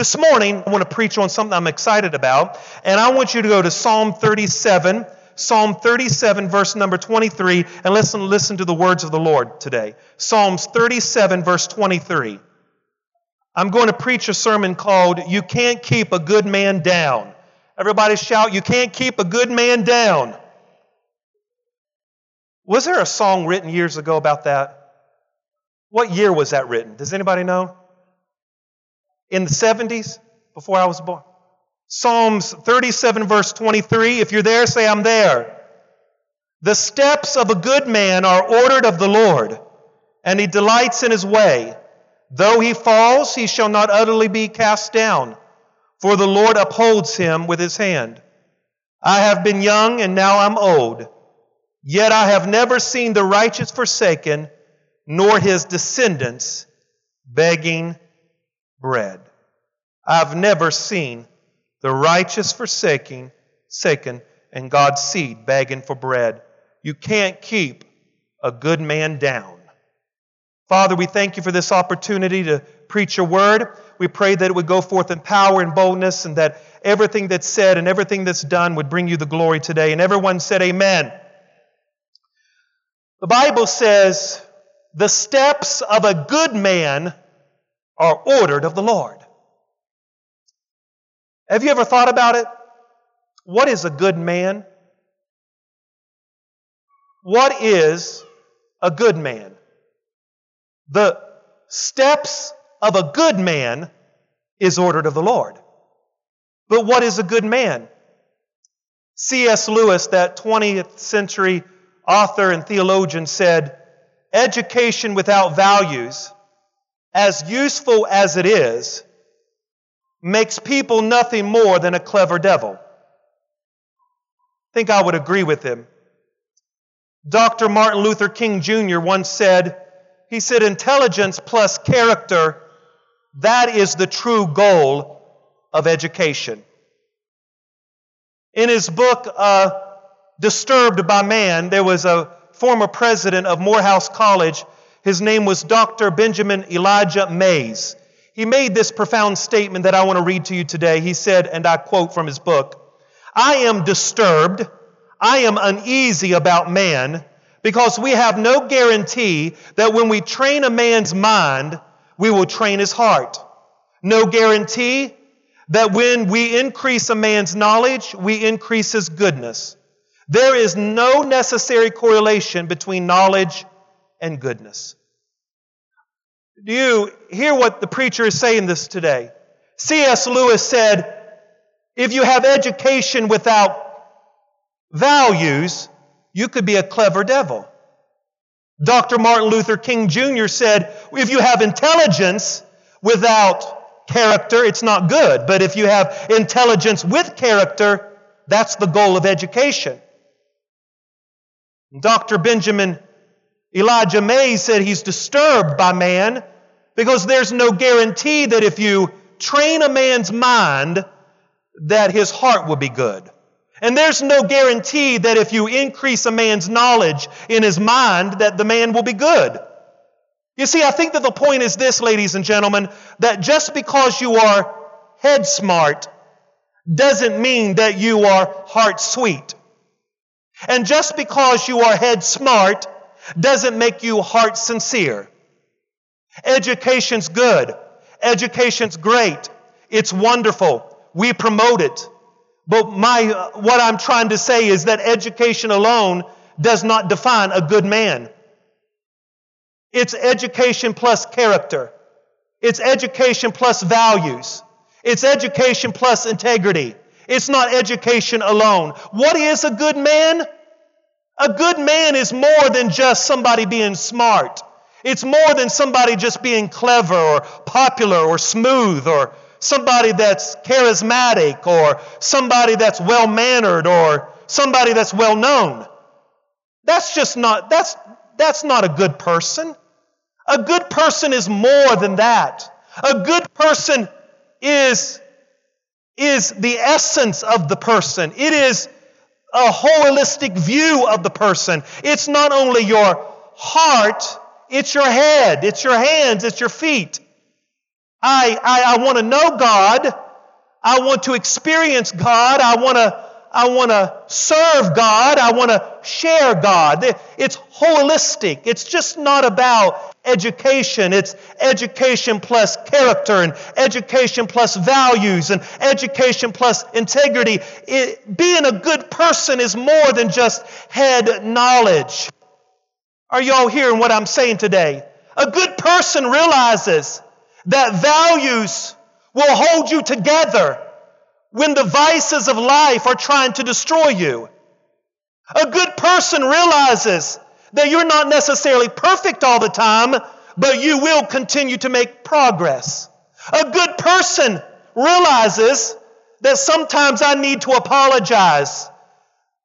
This morning, I want to preach on something I'm excited about, and I want you to go to Psalm 37, Psalm 37, verse number 23, and listen, listen to the words of the Lord today. Psalms 37, verse 23. I'm going to preach a sermon called You Can't Keep a Good Man Down. Everybody shout, You can't keep a good man down. Was there a song written years ago about that? What year was that written? Does anybody know? In the 70s, before I was born. Psalms 37, verse 23. If you're there, say, I'm there. The steps of a good man are ordered of the Lord, and he delights in his way. Though he falls, he shall not utterly be cast down, for the Lord upholds him with his hand. I have been young, and now I'm old. Yet I have never seen the righteous forsaken, nor his descendants begging bread. I've never seen the righteous forsaking, forsaken, and God's seed begging for bread. You can't keep a good man down. Father, we thank you for this opportunity to preach your word. We pray that it would go forth in power and boldness and that everything that's said and everything that's done would bring you the glory today. And everyone said, Amen. The Bible says, the steps of a good man are ordered of the Lord. Have you ever thought about it? What is a good man? What is a good man? The steps of a good man is ordered of the Lord. But what is a good man? C.S. Lewis, that 20th century author and theologian, said, Education without values, as useful as it is, makes people nothing more than a clever devil. I think I would agree with him. Dr. Martin Luther King Jr. once said, he said, intelligence plus character, that is the true goal of education. In his book, uh, Disturbed by Man, there was a former president of Morehouse College. His name was Dr. Benjamin Elijah Mays. He made this profound statement that I want to read to you today. He said, and I quote from his book I am disturbed, I am uneasy about man because we have no guarantee that when we train a man's mind, we will train his heart. No guarantee that when we increase a man's knowledge, we increase his goodness. There is no necessary correlation between knowledge and goodness. Do you hear what the preacher is saying this today? C.S. Lewis said, if you have education without values, you could be a clever devil. Dr. Martin Luther King Jr. said, if you have intelligence without character, it's not good. But if you have intelligence with character, that's the goal of education. Dr. Benjamin Elijah Mays said he's disturbed by man because there's no guarantee that if you train a man's mind, that his heart will be good. And there's no guarantee that if you increase a man's knowledge in his mind, that the man will be good. You see, I think that the point is this, ladies and gentlemen, that just because you are head smart doesn't mean that you are heart sweet. And just because you are head smart doesn't make you heart sincere. Education's good. Education's great. It's wonderful. We promote it. But my, uh, what I'm trying to say is that education alone does not define a good man. It's education plus character. It's education plus values. It's education plus integrity. It's not education alone. What is a good man? A good man is more than just somebody being smart. It's more than somebody just being clever or popular or smooth or somebody that's charismatic or somebody that's well mannered or somebody that's well known. That's just not, that's, that's not a good person. A good person is more than that. A good person is, is the essence of the person. It is a holistic view of the person. It's not only your heart, it's your head, it's your hands, it's your feet. I, I, I want to know God. I want to experience God. I want to I want to serve God. I want to share God. It's holistic. It's just not about education. It's education plus character and education plus values and education plus integrity. It, being a good person is more than just head knowledge. Are y'all hearing what I'm saying today? A good person realizes that values will hold you together when the vices of life are trying to destroy you. A good person realizes that you're not necessarily perfect all the time, but you will continue to make progress. A good person realizes that sometimes I need to apologize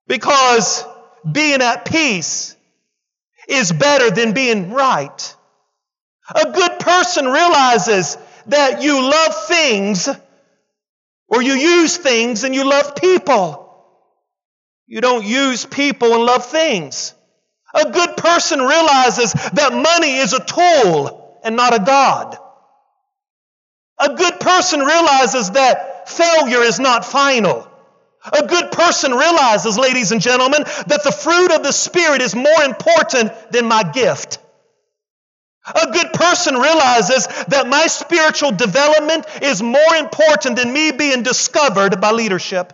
because being at peace is better than being right. A good person realizes that you love things or you use things and you love people. You don't use people and love things. A good person realizes that money is a tool and not a God. A good person realizes that failure is not final. A good person realizes, ladies and gentlemen, that the fruit of the Spirit is more important than my gift. A good person realizes that my spiritual development is more important than me being discovered by leadership.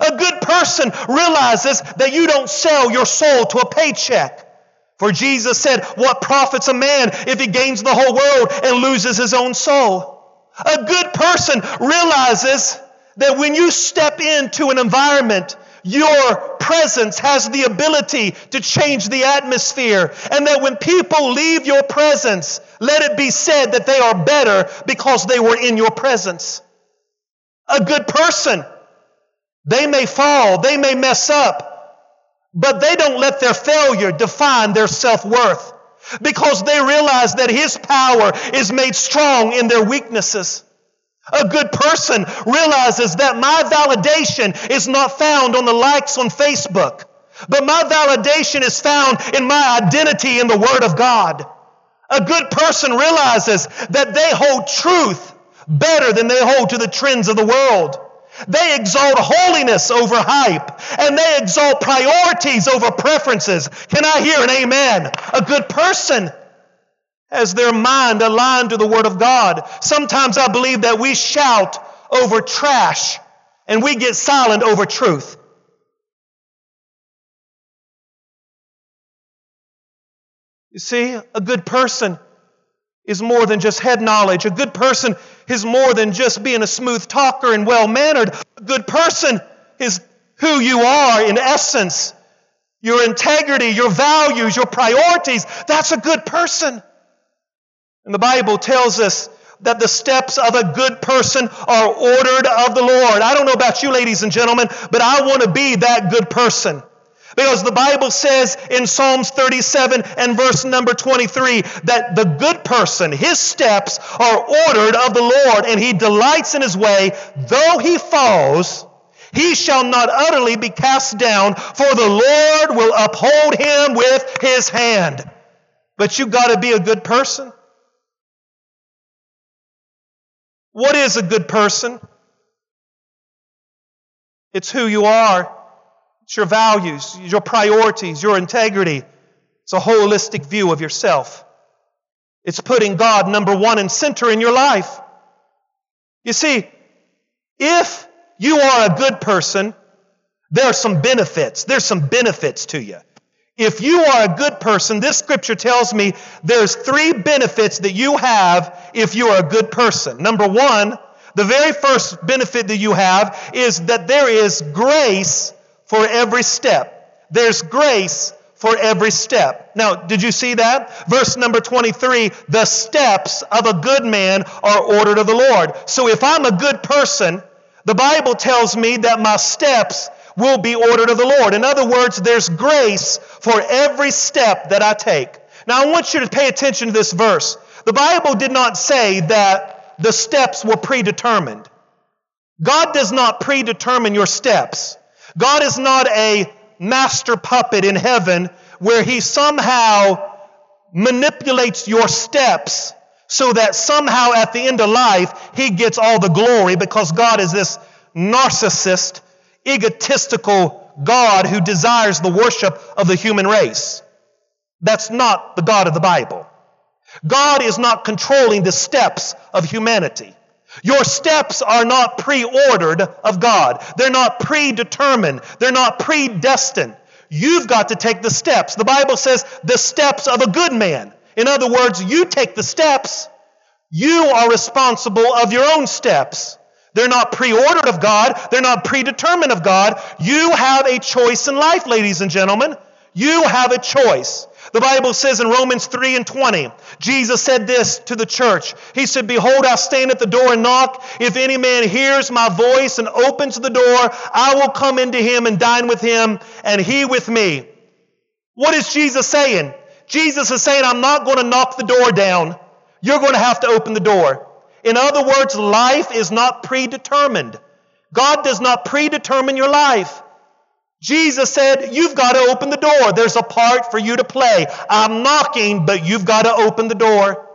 A good person realizes that you don't sell your soul to a paycheck. For Jesus said, What profits a man if he gains the whole world and loses his own soul? A good person realizes that when you step into an environment your presence has the ability to change the atmosphere. And that when people leave your presence, let it be said that they are better because they were in your presence. A good person, they may fall, they may mess up, but they don't let their failure define their self worth because they realize that His power is made strong in their weaknesses. A good person realizes that my validation is not found on the likes on Facebook, but my validation is found in my identity in the Word of God. A good person realizes that they hold truth better than they hold to the trends of the world. They exalt holiness over hype, and they exalt priorities over preferences. Can I hear an amen? A good person as their mind aligned to the Word of God. Sometimes I believe that we shout over trash and we get silent over truth. You see, a good person is more than just head knowledge. A good person is more than just being a smooth talker and well mannered. A good person is who you are in essence. Your integrity, your values, your priorities. That's a good person. And the Bible tells us that the steps of a good person are ordered of the Lord. I don't know about you, ladies and gentlemen, but I want to be that good person. Because the Bible says in Psalms 37 and verse number 23 that the good person, his steps are ordered of the Lord, and he delights in his way. Though he falls, he shall not utterly be cast down, for the Lord will uphold him with his hand. But you got to be a good person. What is a good person? It's who you are. It's your values, your priorities, your integrity. It's a holistic view of yourself. It's putting God number one and center in your life. You see, if you are a good person, there are some benefits. There's some benefits to you. If you are a good person, this scripture tells me there's three benefits that you have if you are a good person. Number one, the very first benefit that you have is that there is grace for every step. There's grace for every step. Now, did you see that? Verse number 23 the steps of a good man are ordered of the Lord. So if I'm a good person, the Bible tells me that my steps will be ordered of the Lord. In other words, there's grace for every step that I take. Now, I want you to pay attention to this verse. The Bible did not say that the steps were predetermined. God does not predetermine your steps. God is not a master puppet in heaven where he somehow manipulates your steps so that somehow at the end of life he gets all the glory because God is this narcissist, egotistical God who desires the worship of the human race. That's not the God of the Bible. God is not controlling the steps of humanity. Your steps are not pre-ordered of God. They're not predetermined. They're not predestined. You've got to take the steps. The Bible says the steps of a good man. In other words, you take the steps. You are responsible of your own steps. They're not preordered of God. They're not predetermined of God. You have a choice in life, ladies and gentlemen. You have a choice. The Bible says in Romans 3 and 20, Jesus said this to the church. He said, Behold, I stand at the door and knock. If any man hears my voice and opens the door, I will come into him and dine with him, and he with me. What is Jesus saying? Jesus is saying, I'm not going to knock the door down. You're going to have to open the door. In other words, life is not predetermined. God does not predetermine your life. Jesus said, You've got to open the door. There's a part for you to play. I'm knocking, but you've got to open the door.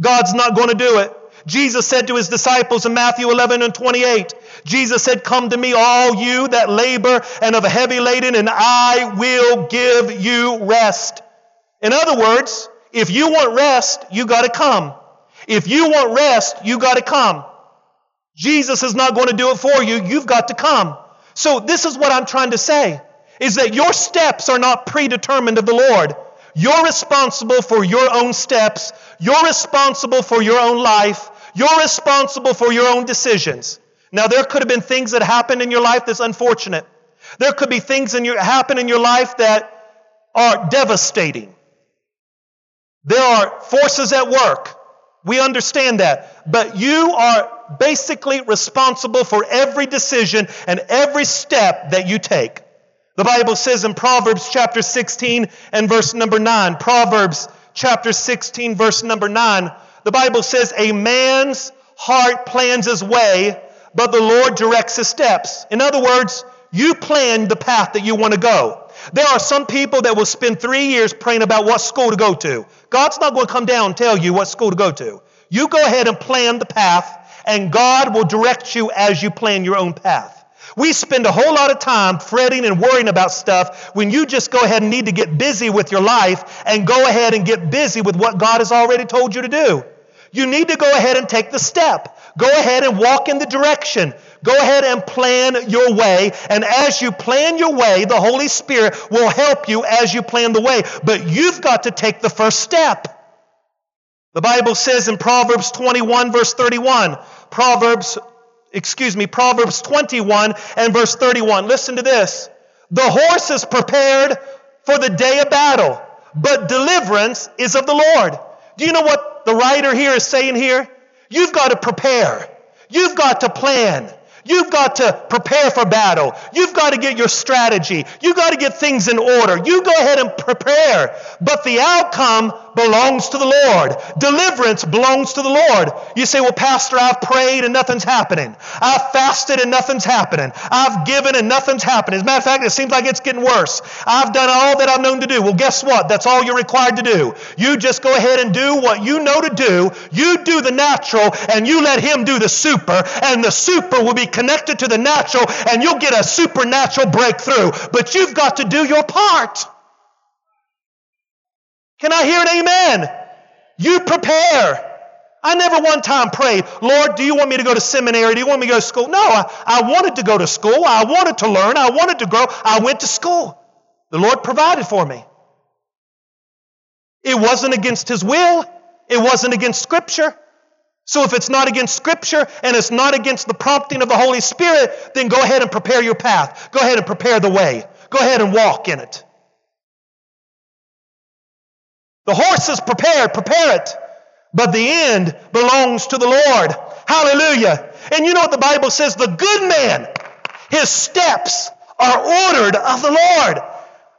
God's not going to do it. Jesus said to his disciples in Matthew 11 and 28, Jesus said, Come to me, all you that labor and of a heavy laden, and I will give you rest. In other words, if you want rest, you got to come. If you want rest, you got to come. Jesus is not going to do it for you. You've got to come. So this is what I'm trying to say, is that your steps are not predetermined of the Lord. You're responsible for your own steps. You're responsible for your own life. You're responsible for your own decisions. Now, there could have been things that happened in your life that's unfortunate. There could be things in your, happen in your life that are devastating. There are forces at work. We understand that. But you are basically responsible for every decision and every step that you take. The Bible says in Proverbs chapter 16 and verse number 9, Proverbs chapter 16 verse number 9, the Bible says, A man's heart plans his way, but the Lord directs his steps. In other words, you plan the path that you want to go. There are some people that will spend three years praying about what school to go to. God's not going to come down and tell you what school to go to. You go ahead and plan the path and God will direct you as you plan your own path. We spend a whole lot of time fretting and worrying about stuff when you just go ahead and need to get busy with your life and go ahead and get busy with what God has already told you to do. You need to go ahead and take the step. Go ahead and walk in the direction. Go ahead and plan your way. And as you plan your way, the Holy Spirit will help you as you plan the way. But you've got to take the first step. The Bible says in Proverbs 21 verse 31, Proverbs, excuse me, Proverbs 21 and verse 31. Listen to this. The horse is prepared for the day of battle, but deliverance is of the Lord. Do you know what the writer here is saying here? You've got to prepare. You've got to plan. You've got to prepare for battle. You've got to get your strategy. You've got to get things in order. You go ahead and prepare. But the outcome belongs to the Lord. Deliverance belongs to the Lord. You say, well, Pastor, I've prayed and nothing's happening. I've fasted and nothing's happening. I've given and nothing's happening. As a matter of fact, it seems like it's getting worse. I've done all that I've known to do. Well, guess what? That's all you're required to do. You just go ahead and do what you know to do. You do the natural and you let Him do the super, and the super will be connected to the natural, and you'll get a supernatural breakthrough. But you've got to do your part. Can I hear an amen? You prepare. I never one time prayed, Lord, do you want me to go to seminary? Do you want me to go to school? No, I, I wanted to go to school. I wanted to learn. I wanted to grow. I went to school. The Lord provided for me. It wasn't against His will. It wasn't against Scripture. So if it's not against Scripture and it's not against the prompting of the Holy Spirit, then go ahead and prepare your path. Go ahead and prepare the way. Go ahead and walk in it. The horse is prepared, prepare it. But the end belongs to the Lord. Hallelujah. And you know what the Bible says? The good man, his steps are ordered of the Lord.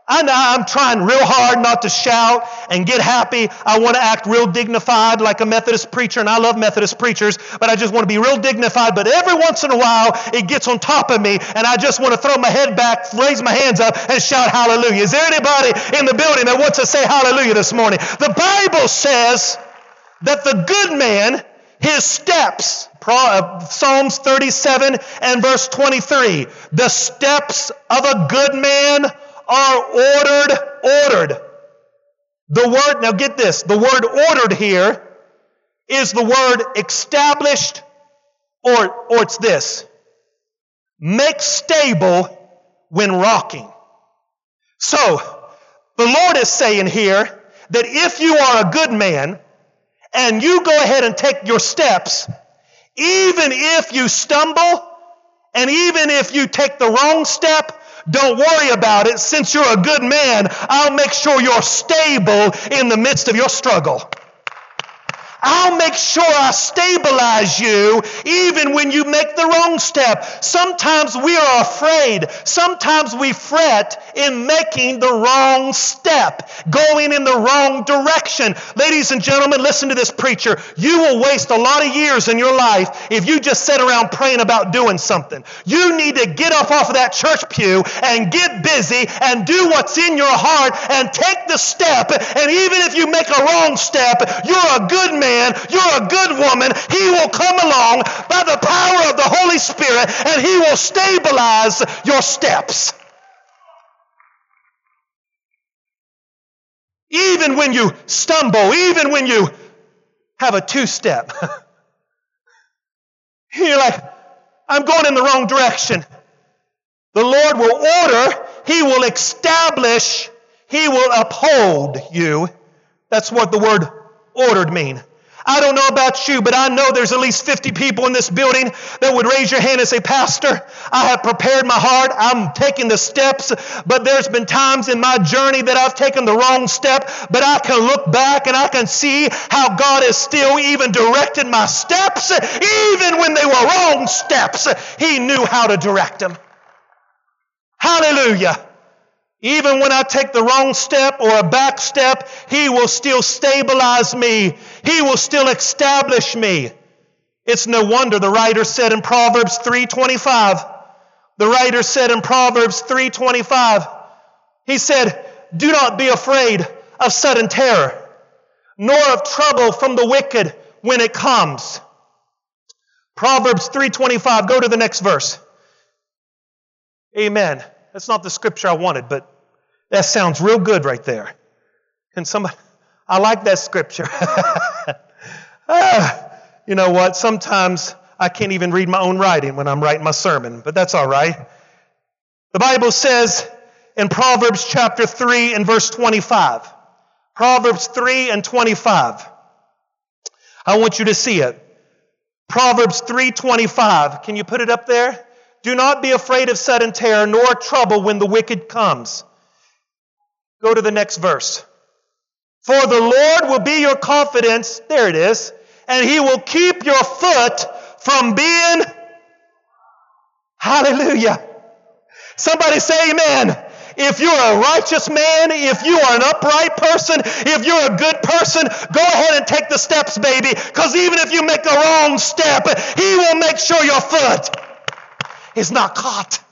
I know I'm trying real hard not to shout and get happy. I want to act real dignified like a Methodist preacher, and I love Methodist preachers, but I just want to be real dignified. But every once in a while, it gets on top of me, and I just want to throw my head back, raise my hands up, and shout hallelujah. Is there anybody in the building that wants to say hallelujah this morning? The Bible says that the good man, his steps, uh, Psalms 37 and verse 23, the steps of a good man are ordered, ordered. The word, now get this, the word ordered here is the word established, or, or it's this make stable when rocking. So, the Lord is saying here that if you are a good man and you go ahead and take your steps, even if you stumble and even if you take the wrong step, don't worry about it. Since you're a good man, I'll make sure you're stable in the midst of your struggle. I'll make sure I stabilize you even when you make the wrong step. Sometimes we are afraid. Sometimes we fret in making the wrong step, going in the wrong direction. Ladies and gentlemen, listen to this preacher. You will waste a lot of years in your life if you just sit around praying about doing something. You need to get up off of that church pew and get busy and do what's in your heart and take the step. And even if you make a wrong step, you're a good man man, you're a good woman, he will come along by the power of the Holy Spirit and he will stabilize your steps. Even when you stumble, even when you have a two step, you're like, I'm going in the wrong direction. The Lord will order, He will establish, He will uphold you. That's what the word ordered mean. I don't know about you, but I know there's at least 50 people in this building that would raise your hand and say, Pastor, I have prepared my heart. I'm taking the steps, but there's been times in my journey that I've taken the wrong step, but I can look back and I can see how God has still even directed my steps. Even when they were wrong steps, He knew how to direct them. Hallelujah. Even when I take the wrong step or a back step, He will still stabilize me. He will still establish me. It's no wonder the writer said in Proverbs 3:25. The writer said in Proverbs 3:25. He said, "Do not be afraid of sudden terror, nor of trouble from the wicked when it comes." Proverbs 3:25. Go to the next verse. Amen. That's not the scripture I wanted, but that sounds real good right there. And somebody, I like that scripture. ah, you know what? Sometimes I can't even read my own writing when I'm writing my sermon, but that's all right. The Bible says in Proverbs chapter 3 and verse 25, Proverbs 3 and 25. I want you to see it. Proverbs 3:25. Can you put it up there? Do not be afraid of sudden terror, nor trouble when the wicked comes. Go to the next verse. For the Lord will be your confidence, there it is, and he will keep your foot from being. Hallelujah. Somebody say amen. If you're a righteous man, if you are an upright person, if you're a good person, go ahead and take the steps, baby. Because even if you make a wrong step, He will make sure your foot is not caught.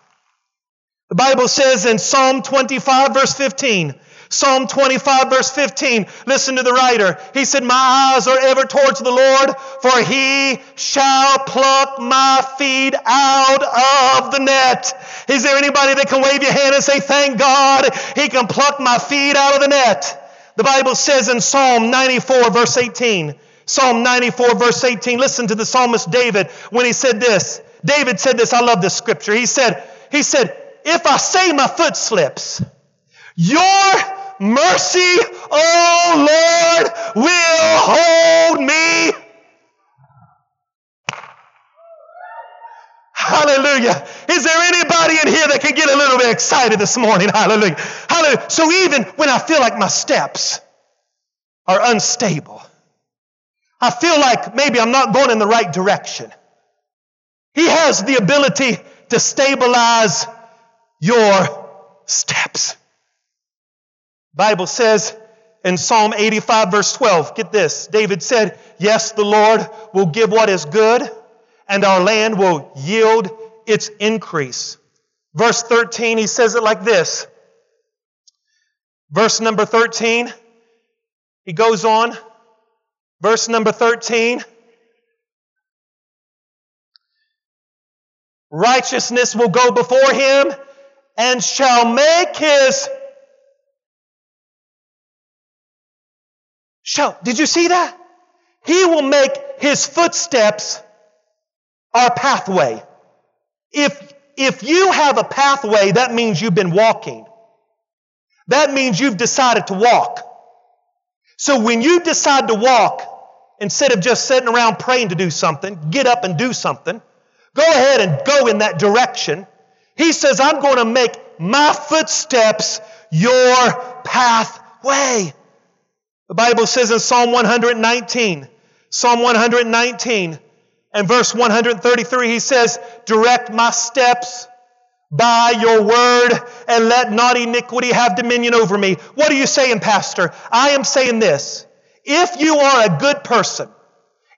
The Bible says in Psalm 25, verse 15, Psalm 25, verse 15. Listen to the writer. He said, My eyes are ever towards the Lord, for he shall pluck my feet out of the net. Is there anybody that can wave your hand and say, Thank God, he can pluck my feet out of the net? The Bible says in Psalm 94, verse 18, Psalm 94, verse 18, listen to the psalmist David when he said this. David said this. I love this scripture. He said, he said, if I say my foot slips, your mercy, oh Lord, will hold me. Hallelujah. Is there anybody in here that can get a little bit excited this morning? Hallelujah. Hallelujah. So even when I feel like my steps are unstable, I feel like maybe I'm not going in the right direction. He has the ability to stabilize your steps. Bible says in Psalm 85 verse 12, get this. David said, "Yes, the Lord will give what is good, and our land will yield its increase." Verse 13, he says it like this. Verse number 13, he goes on. Verse number 13. Righteousness will go before him and shall make his shall did you see that? He will make his footsteps our pathway. If if you have a pathway that means you've been walking. That means you've decided to walk. So when you decide to walk instead of just sitting around praying to do something get up and do something go ahead and go in that direction he says, I'm going to make my footsteps your pathway. The Bible says in Psalm 119, Psalm 119 and verse 133, he says, Direct my steps by your word and let not iniquity have dominion over me. What are you saying, Pastor? I am saying this. If you are a good person,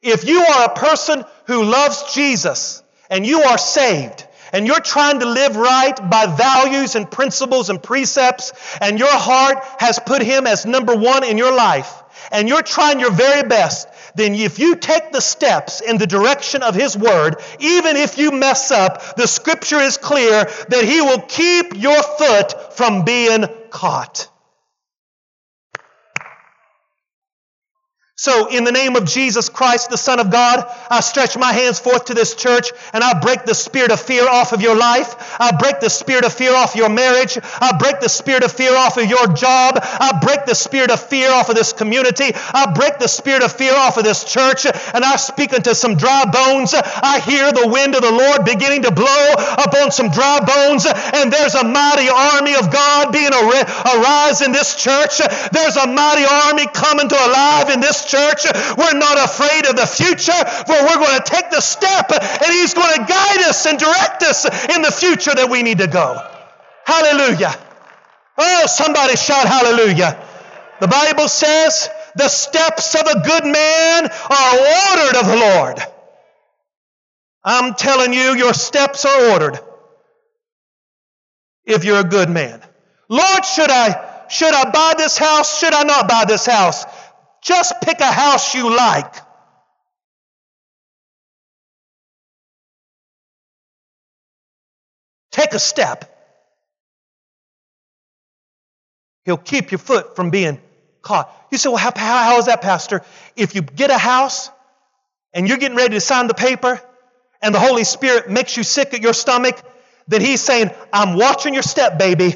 if you are a person who loves Jesus and you are saved, and you're trying to live right by values and principles and precepts, and your heart has put Him as number one in your life, and you're trying your very best, then if you take the steps in the direction of His Word, even if you mess up, the Scripture is clear that He will keep your foot from being caught. So, in the name of Jesus Christ, the Son of God, I stretch my hands forth to this church and I break the spirit of fear off of your life. I break the spirit of fear off your marriage. I break the spirit of fear off of your job. I break the spirit of fear off of this community. I break the spirit of fear off of this church. And I speak unto some dry bones. I hear the wind of the Lord beginning to blow upon some dry bones. And there's a mighty army of God being arise in this church. There's a mighty army coming to alive in this church. We're not afraid of the future, for we're going to take the step and He's going to guide us and direct us in the future that we need to go. Hallelujah. Oh, somebody shout hallelujah. The Bible says the steps of a good man are ordered of the Lord. I'm telling you, your steps are ordered if you're a good man. Lord, should I should I buy this house? Should I not buy this house? Just pick a house you like. Take a step. He'll keep your foot from being caught. You say, well, how, how, is that, Pastor? If you get a house and you're getting ready to sign the paper and the Holy Spirit makes you sick at your stomach, then He's saying, I'm watching your step, baby.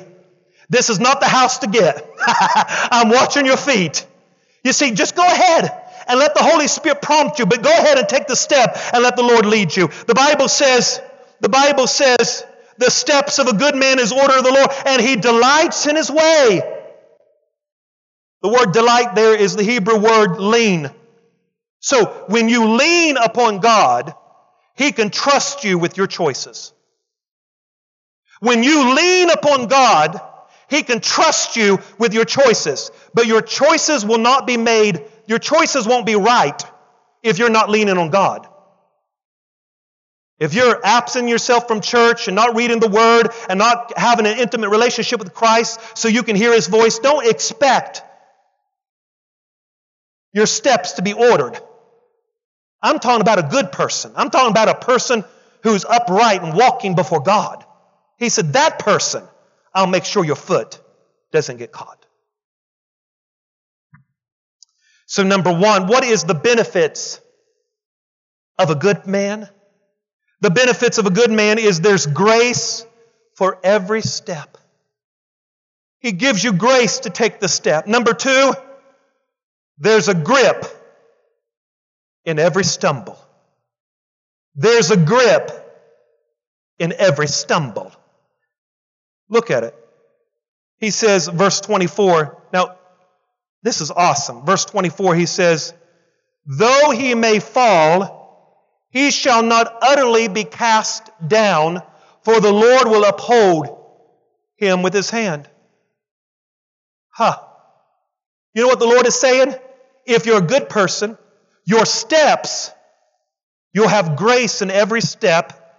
This is not the house to get. I'm watching your feet. You see, just go ahead and let the Holy Spirit prompt you, but go ahead and take the step and let the Lord lead you. The Bible says, the Bible says, the steps of a good man is order of the Lord, and he delights in his way. The word delight there is the Hebrew word lean. So when you lean upon God, he can trust you with your choices. When you lean upon God, he can trust you with your choices, but your choices will not be made, your choices won't be right if you're not leaning on God. If you're absent yourself from church and not reading the Word and not having an intimate relationship with Christ so you can hear His voice, don't expect your steps to be ordered. I'm talking about a good person. I'm talking about a person who's upright and walking before God. He said, that person I'll make sure your foot doesn't get caught. So, number one, what is the benefits of a good man? The benefits of a good man is there's grace for every step. He gives you grace to take the step. Number two, there's a grip in every stumble. There's a grip in every stumble. Look at it. He says, verse 24. Now, this is awesome. Verse 24, he says, Though he may fall, he shall not utterly be cast down, for the Lord will uphold him with his hand. Ha! Huh. You know what the Lord is saying? If you're a good person, your steps, you'll have grace in every step,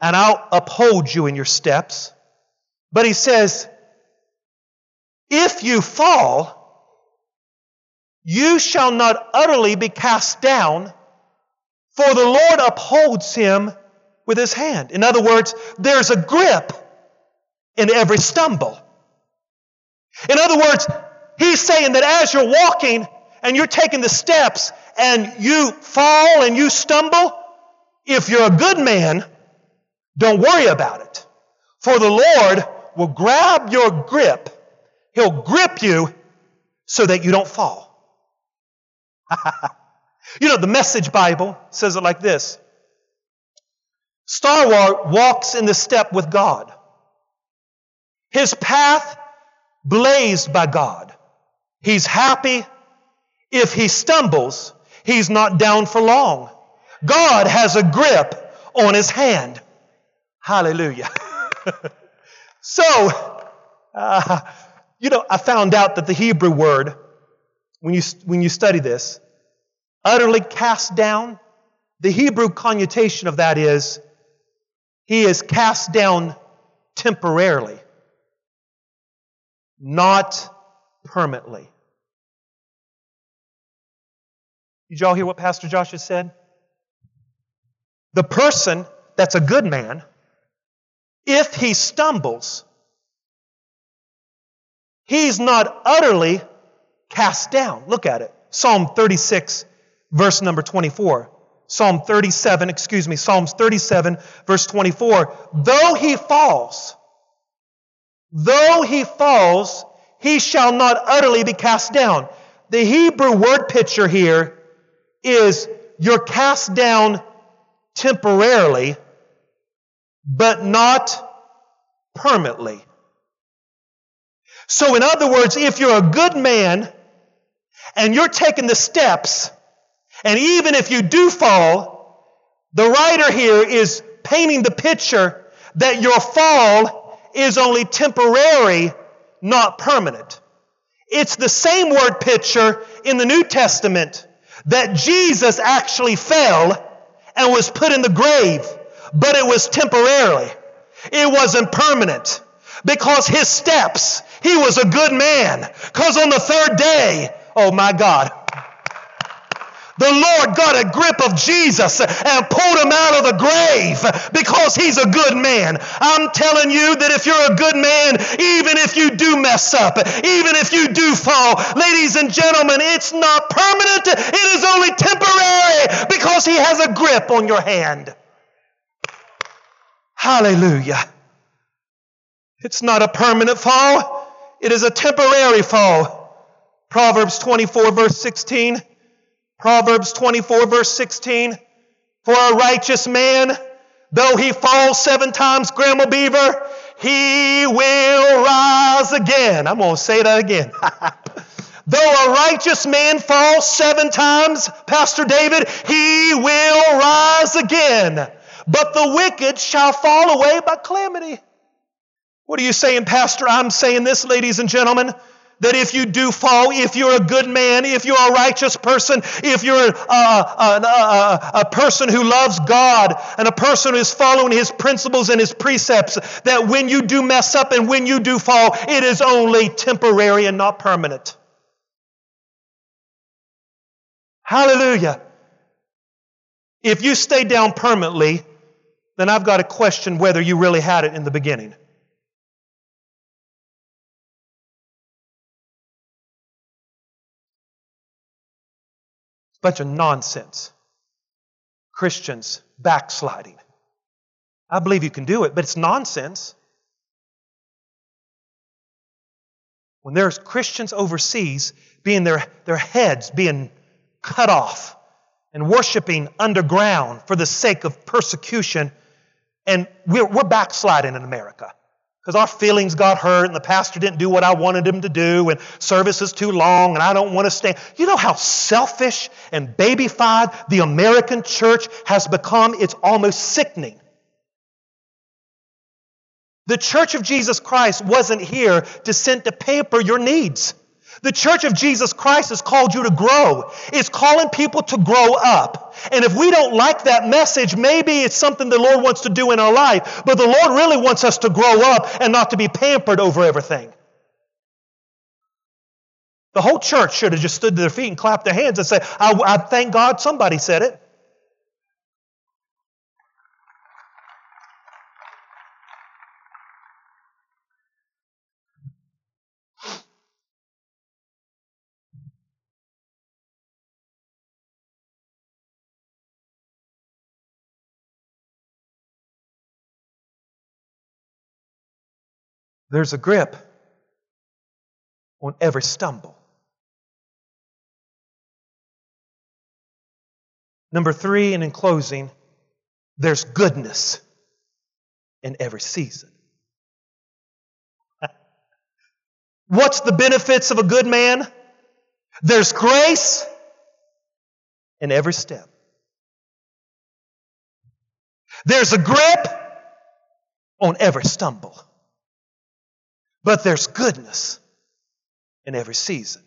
and I'll uphold you in your steps. But He says, if you fall, you shall not utterly be cast down, for the Lord upholds him with his hand. In other words, there's a grip in every stumble. In other words, he's saying that as you're walking and you're taking the steps and you fall and you stumble, if you're a good man, don't worry about it. For the Lord will grab your grip. He'll grip you so that you don't fall. you know, the Message Bible says it like this Stalwart walks in the step with God. His path blazed by God. He's happy. If he stumbles, he's not down for long. God has a grip on his hand. Hallelujah. so, uh, you know, I found out that the Hebrew word, when you, when you study this, utterly cast down, the Hebrew connotation of that is he is cast down temporarily, not permanently. Did y'all hear what Pastor Josh has said? The person that's a good man, if he stumbles, he's not utterly cast down. Look at it. Psalm 36, verse number 24. Psalm 37, excuse me, Psalms 37, verse 24. Though he falls, though he falls, he shall not utterly be cast down. The Hebrew word picture here is you're cast down temporarily, but not permanently. So, in other words, if you're a good man and you're taking the steps and even if you do fall, the writer here is painting the picture that your fall is only temporary, not permanent. It's the same word picture in the New Testament that Jesus actually fell and was put in the grave, but it was temporarily. It wasn't permanent because his steps, he was a good man. Because on the third day, oh my God, the Lord got a grip of Jesus and pulled him out of the grave because he's a good man. I'm telling you that if you're a good man, even if you do mess up, even if you do fall, ladies and gentlemen, it's not permanent. It is only temporary because he has a grip on your hand. Hallelujah. It's not a permanent fall. It is a temporary fall. Proverbs 24 verse 16. Proverbs 24, verse 16. For a righteous man, though he falls seven times, Grandma Beaver, he will rise again. I'm going to say that again. though a righteous man falls seven times, Pastor David, he will rise again. But the wicked shall fall away by calamity. What are you saying, Pastor? I'm saying this, ladies and gentlemen that if you do fall, if you're a good man, if you're a righteous person, if you're a, a, a, a, person who loves God and a person who is following His principles and His precepts, that when you do mess up and when you do fall, it is only temporary and not permanent. Hallelujah. If you stay down permanently, then I've got to question whether you really had it in the beginning. Bunch of nonsense. Christians backsliding. I believe you can do it, but it's nonsense. When there's Christians overseas being their, their heads being cut off and worshiping underground for the sake of persecution, and we're, we're backsliding in America because our feelings got hurt and the pastor didn't do what I wanted him to do and service is too long and I don't want to stand. You know how selfish and babyfied the American church has become? It's almost sickening. The church of Jesus Christ wasn't here to send to pamper your needs. The church of Jesus Christ has called you to grow. It's calling people to grow up. And if we don't like that message, maybe it's something the Lord wants to do in our life. But the Lord really wants us to grow up and not to be pampered over everything. The whole church should have just stood to their feet and clapped their hands and said, I, I thank God somebody said it. There's a grip on every stumble. Number three, and in closing, there's goodness in every season. What's the benefits of a good man? There's grace in every step. There's a grip on every stumble. But there's goodness in every season.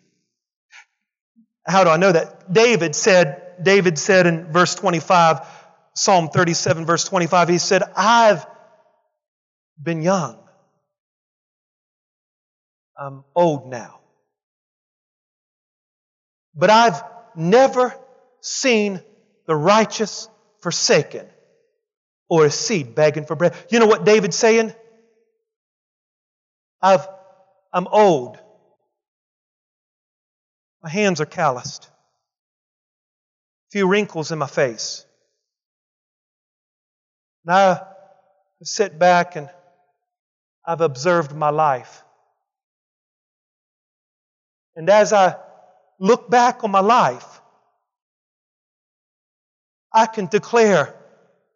How do I know that? David said, David said in verse 25, Psalm 37, verse 25, he said, I've been young. I'm old now. But I've never seen the righteous forsaken or a seed begging for bread. You know what David's saying? I've, I'm old. My hands are calloused. A few wrinkles in my face. And I sit back and I've observed my life. And as I look back on my life, I can declare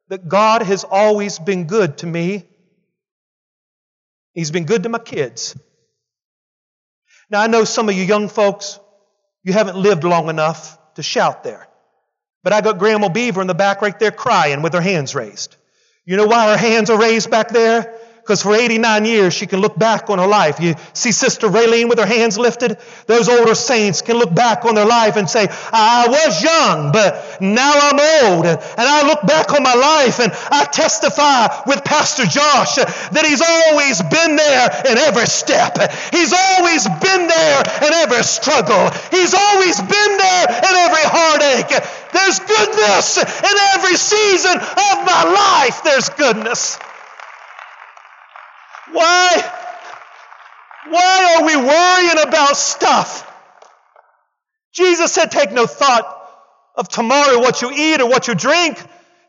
that God has always been good to me He's been good to my kids. Now, I know some of you young folks, you haven't lived long enough to shout there. But I got Grandma Beaver in the back right there crying with her hands raised. You know why her hands are raised back there? Because for 89 years, she can look back on her life. You see Sister Raylene with her hands lifted? Those older saints can look back on their life and say, I was young, but now I'm old. And I look back on my life and I testify with Pastor Josh that he's always been there in every step. He's always been there in every struggle. He's always been there in every heartache. There's goodness in every season of my life. There's goodness. Why? Why are we worrying about stuff? Jesus said, Take no thought of tomorrow, what you eat or what you drink.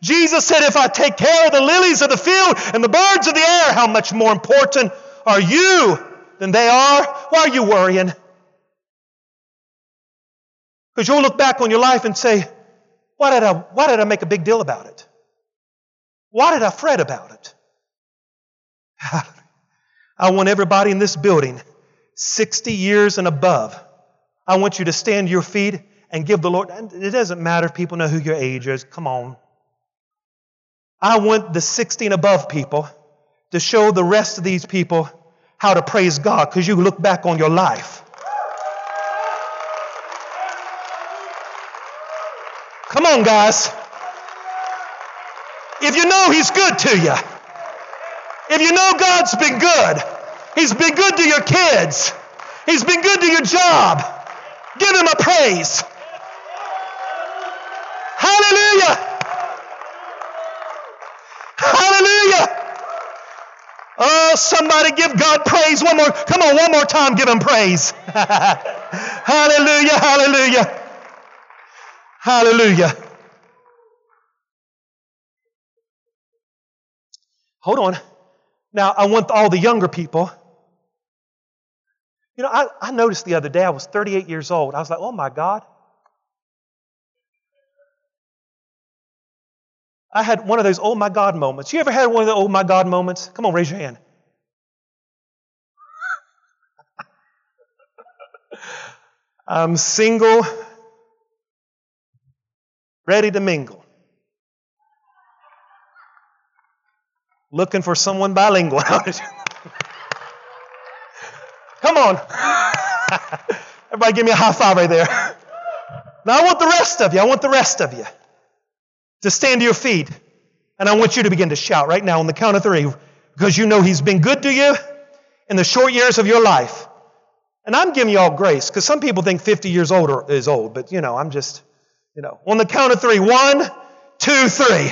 Jesus said, If I take care of the lilies of the field and the birds of the air, how much more important are you than they are? Why are you worrying? Because you'll look back on your life and say, why did, I, why did I make a big deal about it? Why did I fret about it? I want everybody in this building, 60 years and above, I want you to stand to your feet and give the Lord. It doesn't matter if people know who your age is. Come on. I want the 60 and above people to show the rest of these people how to praise God because you look back on your life. Come on, guys. If you know He's good to you, if you know God's been good, He's been good to your kids, He's been good to your job, give Him a praise. Hallelujah! Hallelujah! Oh, somebody give God praise one more. Come on, one more time, give Him praise. hallelujah, hallelujah, hallelujah. Hold on. Now, I want all the younger people. You know, I, I noticed the other day, I was 38 years old. I was like, oh my God. I had one of those oh my God moments. You ever had one of the oh my God moments? Come on, raise your hand. I'm single, ready to mingle. Looking for someone bilingual. Come on. Everybody give me a high five right there. Now I want the rest of you, I want the rest of you to stand to your feet. And I want you to begin to shout right now on the count of three because you know He's been good to you in the short years of your life. And I'm giving you all grace because some people think 50 years older is old, but you know, I'm just, you know, on the count of three. One, two, three.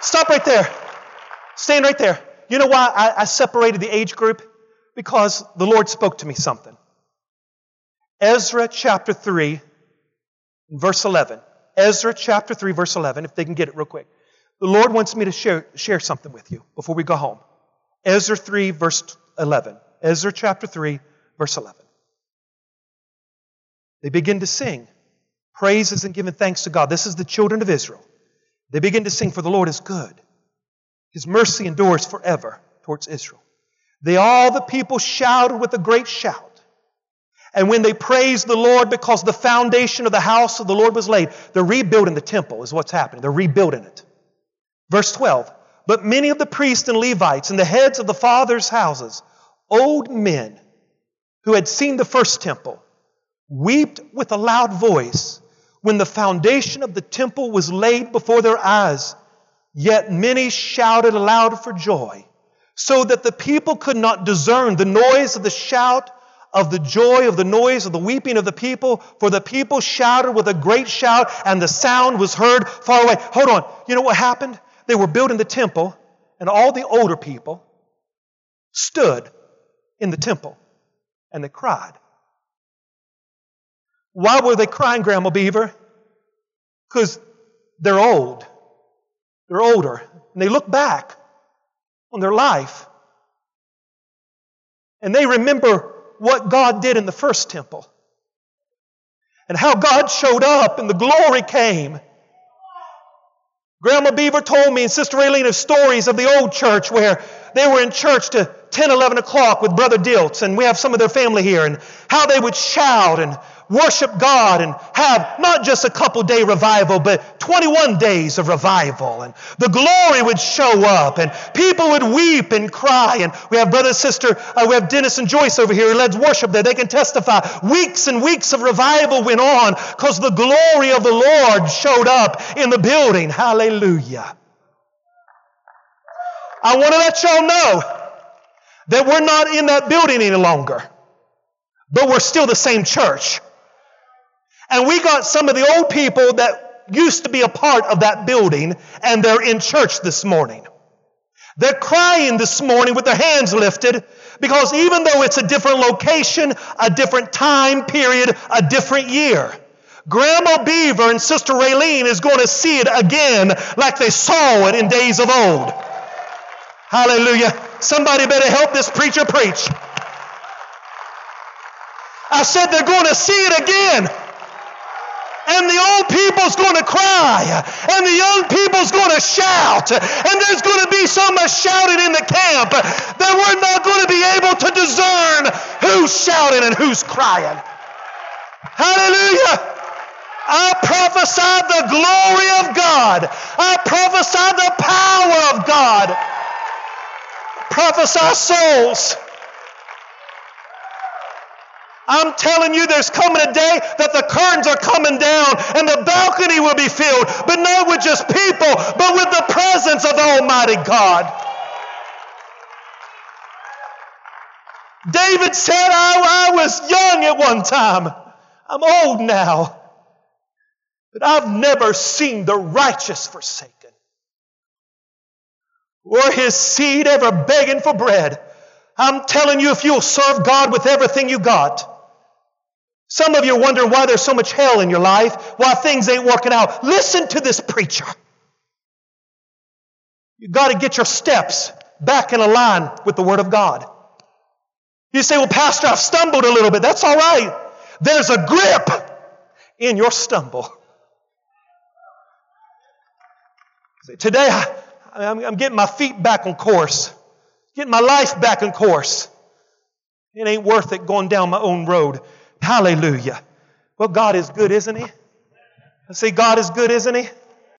Stop right there. Stand right there. You know why I, I separated the age group? Because the Lord spoke to me something. Ezra chapter 3, verse 11. Ezra chapter 3, verse 11, if they can get it real quick. The Lord wants me to share, share something with you before we go home. Ezra 3, verse 11. Ezra chapter 3, verse 11. They begin to sing praises and giving thanks to God. This is the children of Israel. They begin to sing, For the Lord is good. His mercy endures forever towards Israel. They all the people shouted with a great shout. And when they praised the Lord because the foundation of the house of the Lord was laid, they're rebuilding the temple, is what's happening. They're rebuilding it. Verse 12 But many of the priests and Levites and the heads of the fathers' houses, old men who had seen the first temple, wept with a loud voice when the foundation of the temple was laid before their eyes. Yet many shouted aloud for joy, so that the people could not discern the noise of the shout of the joy of the noise of the weeping of the people, for the people shouted with a great shout, and the sound was heard far away. Hold on. You know what happened? They were building the temple, and all the older people stood in the temple and they cried. Why were they crying, Grandma Beaver? Because they're old. They're older. And they look back on their life. And they remember what God did in the first temple and how God showed up and the glory came. Grandma Beaver told me and Sister Aileen of stories of the old church where they were in church to 10, 11 o'clock with Brother Diltz, and we have some of their family here, and how they would shout and worship God and have not just a couple day revival, but 21 days of revival. And the glory would show up and people would weep and cry. And we have brother and sister, uh, we have Dennis and Joyce over here who led worship there. They can testify. Weeks and weeks of revival went on because the glory of the Lord showed up in the building. Hallelujah. I want to let y'all know that we're not in that building any longer, but we're still the same church. And we got some of the old people that used to be a part of that building, and they're in church this morning. They're crying this morning with their hands lifted because even though it's a different location, a different time period, a different year, Grandma Beaver and Sister Raylene is going to see it again like they saw it in days of old. Hallelujah. Somebody better help this preacher preach. I said they're going to see it again and the old people's going to cry, and the young people's going to shout, and there's going to be so much shouting in the camp that we're not going to be able to discern who's shouting and who's crying. Hallelujah. I prophesy the glory of God. I prophesy the power of God. Prophesy souls. I'm telling you, there's coming a day that the curtains are coming down and the balcony will be filled, but not with just people, but with the presence of Almighty God. David said, I, I was young at one time. I'm old now. But I've never seen the righteous forsaken or his seed ever begging for bread. I'm telling you, if you'll serve God with everything you got, some of you are wondering why there's so much hell in your life, why things ain't working out. Listen to this preacher. You've got to get your steps back in a line with the Word of God. You say, well, Pastor, I've stumbled a little bit. That's all right. There's a grip in your stumble. Today, I, am getting my feet back on course, getting my life back on course. It ain't worth it going down my own road. Hallelujah. Well, God is good, isn't He? Say, God is good, isn't He?